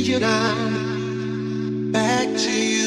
need you down Back to you.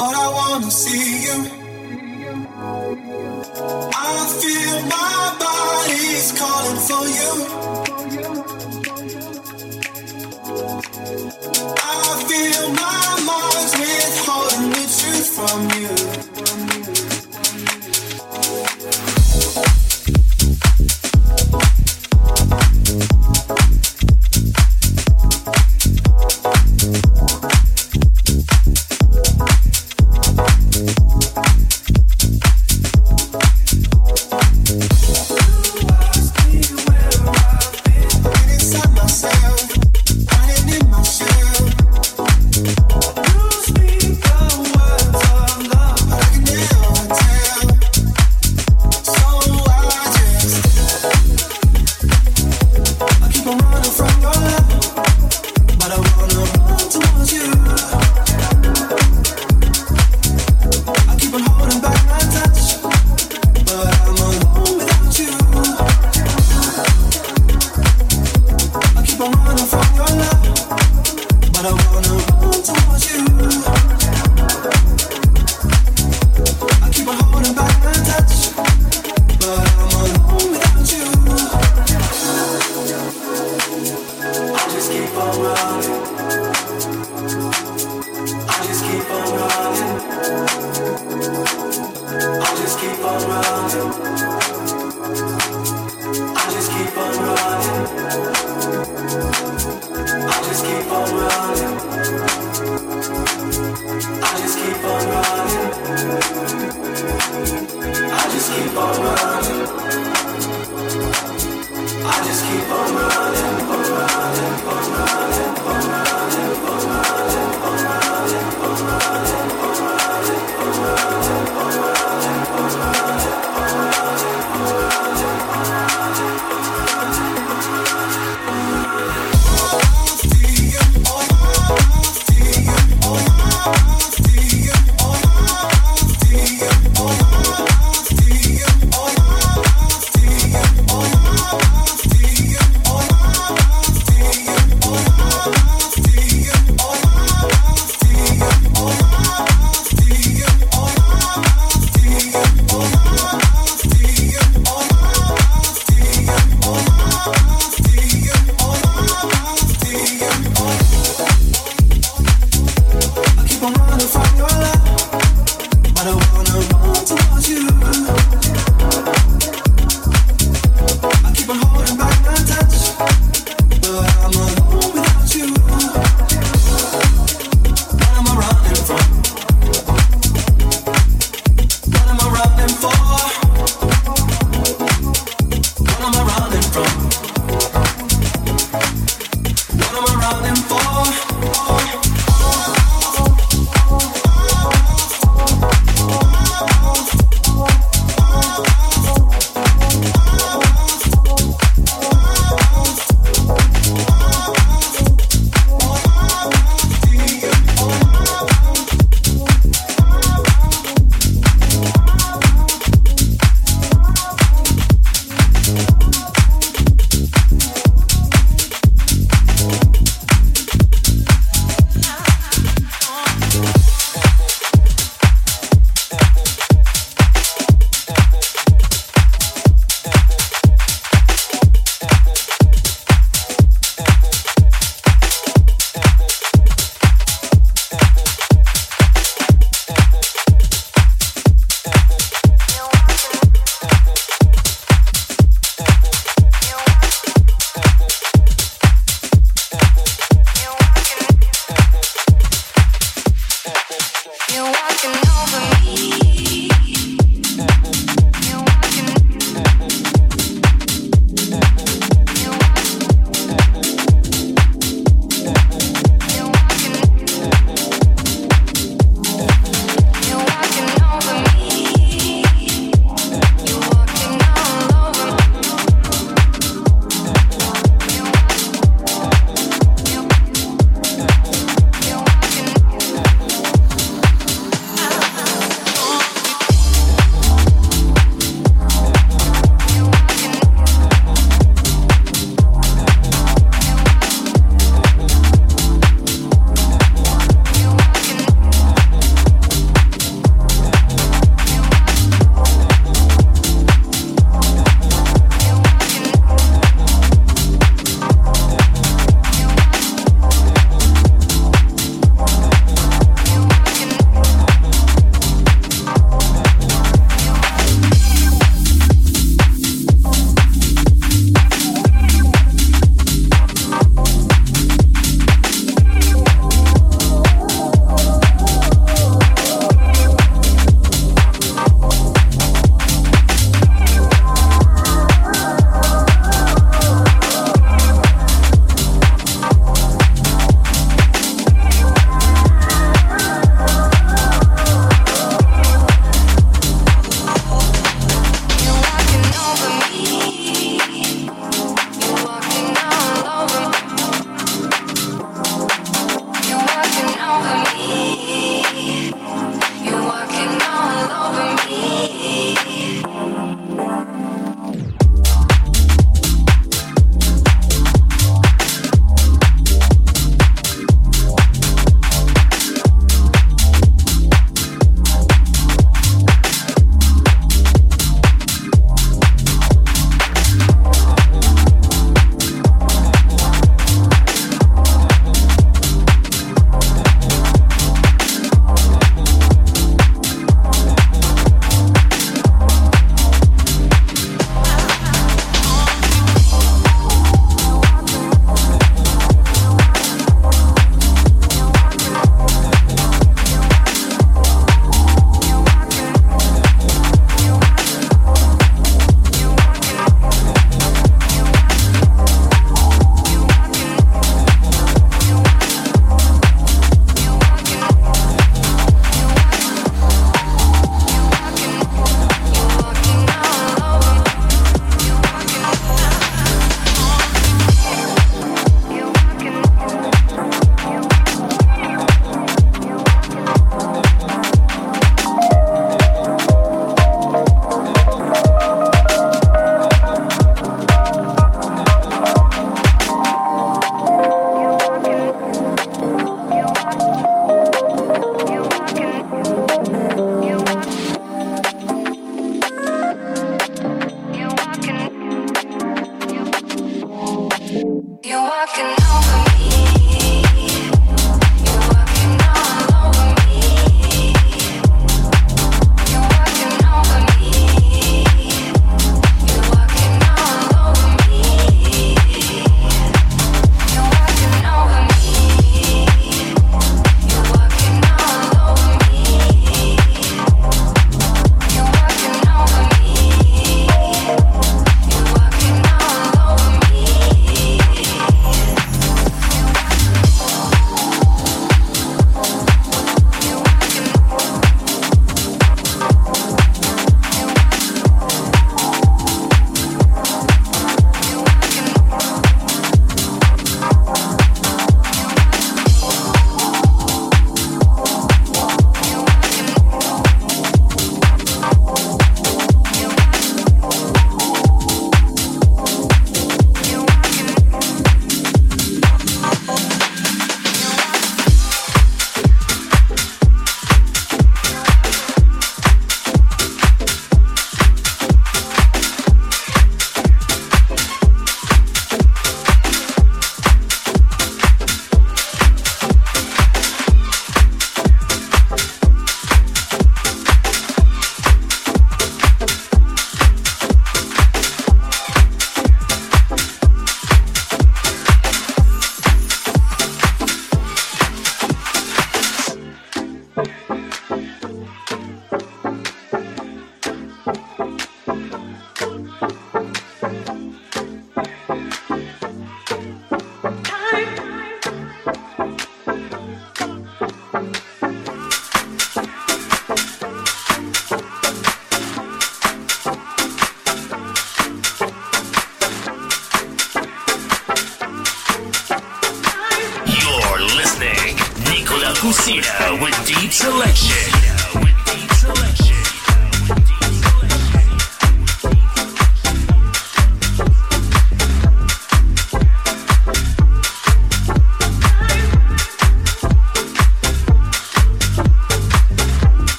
but I wanna see you. I feel my body's calling for you.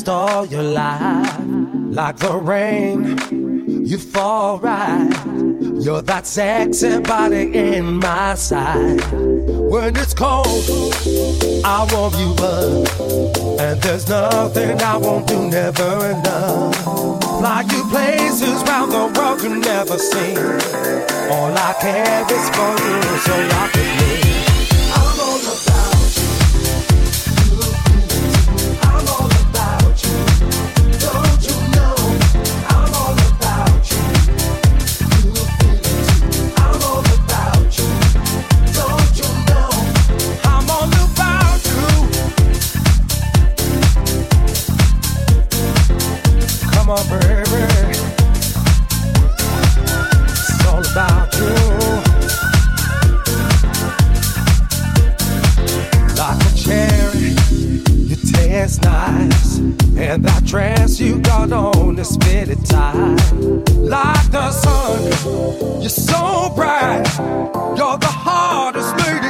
Last all your life. Like the rain, you fall right. You're that sexy body in my sight. When it's cold, I warm you up. And there's nothing I won't do, never enough. Fly you places round the world you never seen. All I care is for you, so I can live. you got on is pretty tight. Like the sun, you're so bright. You're the hardest lady.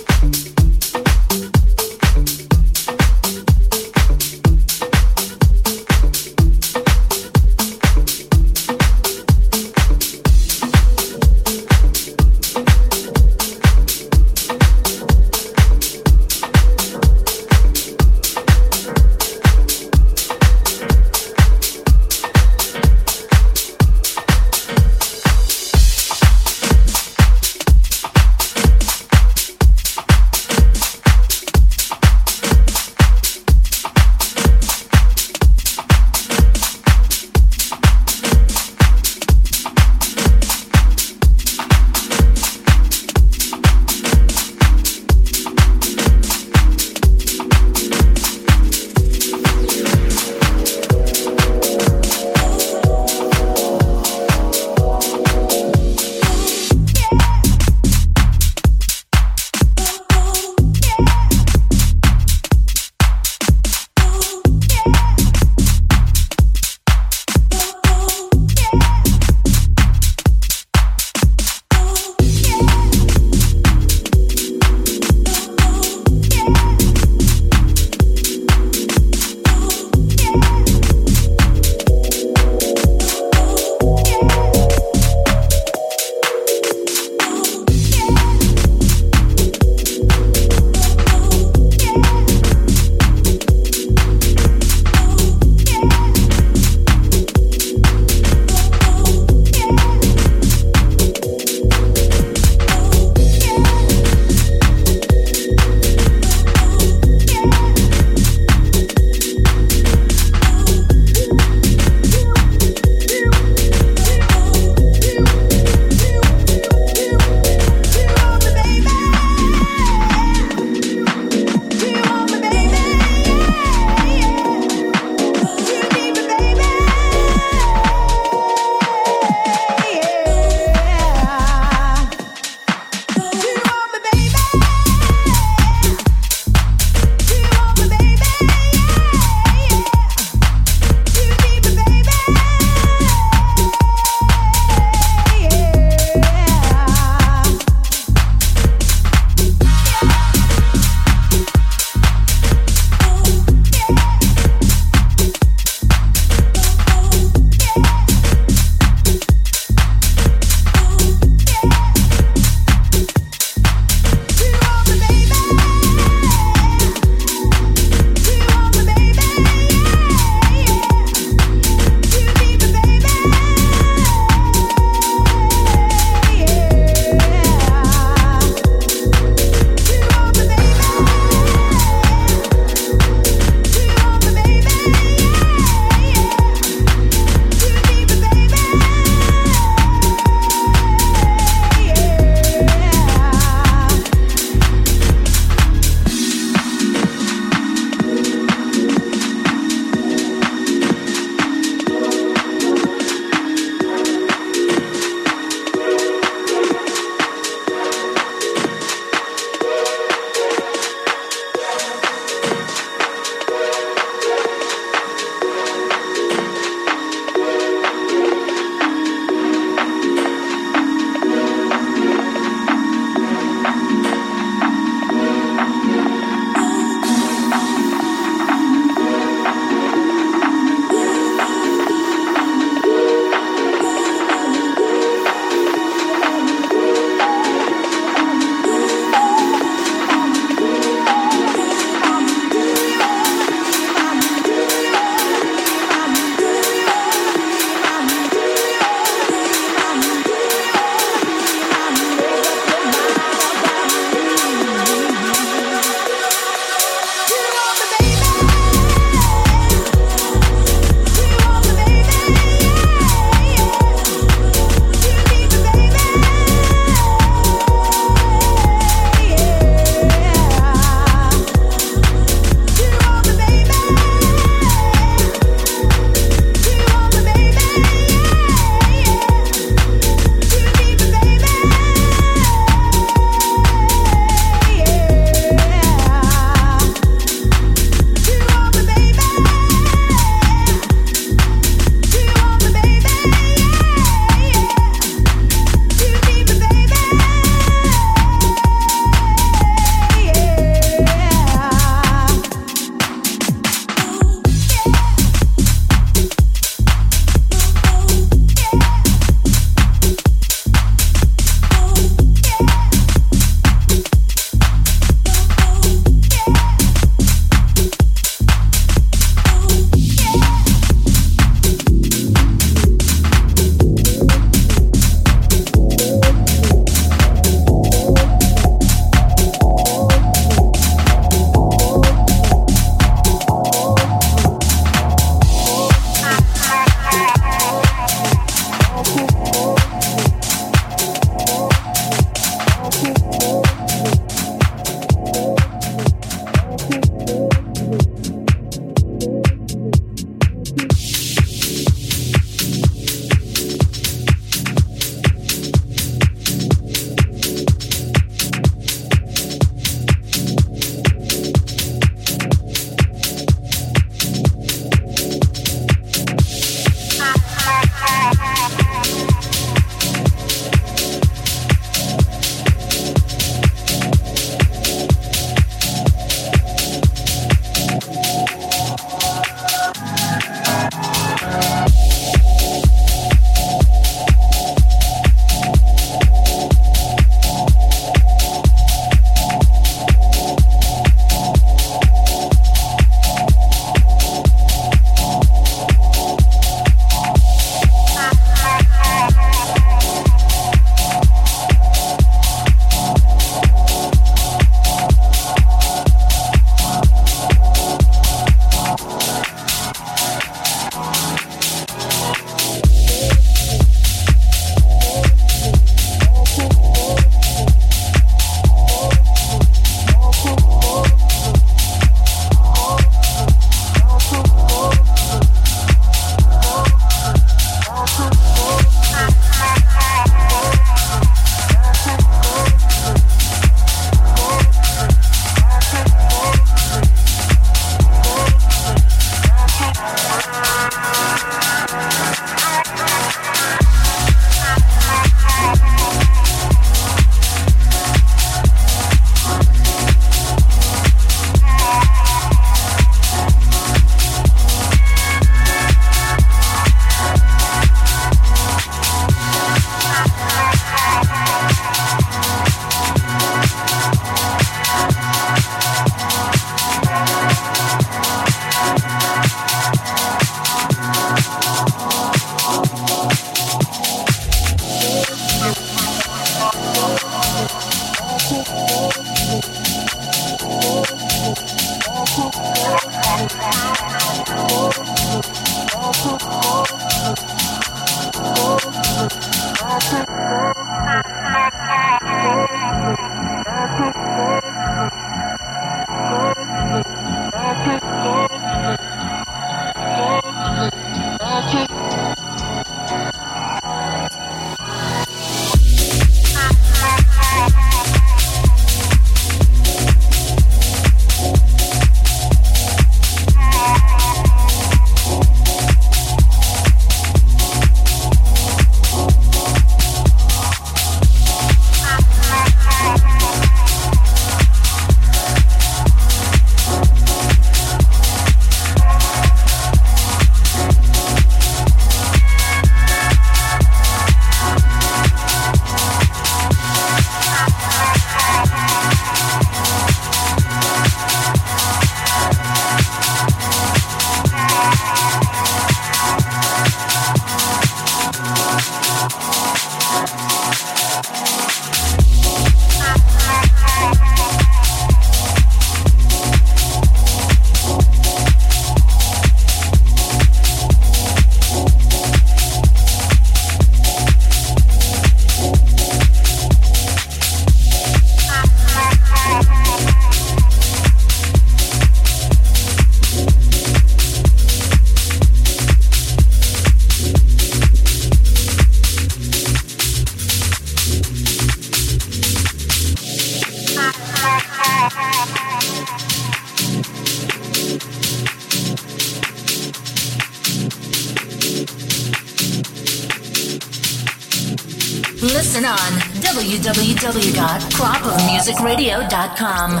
www.cropofmusicradio.com.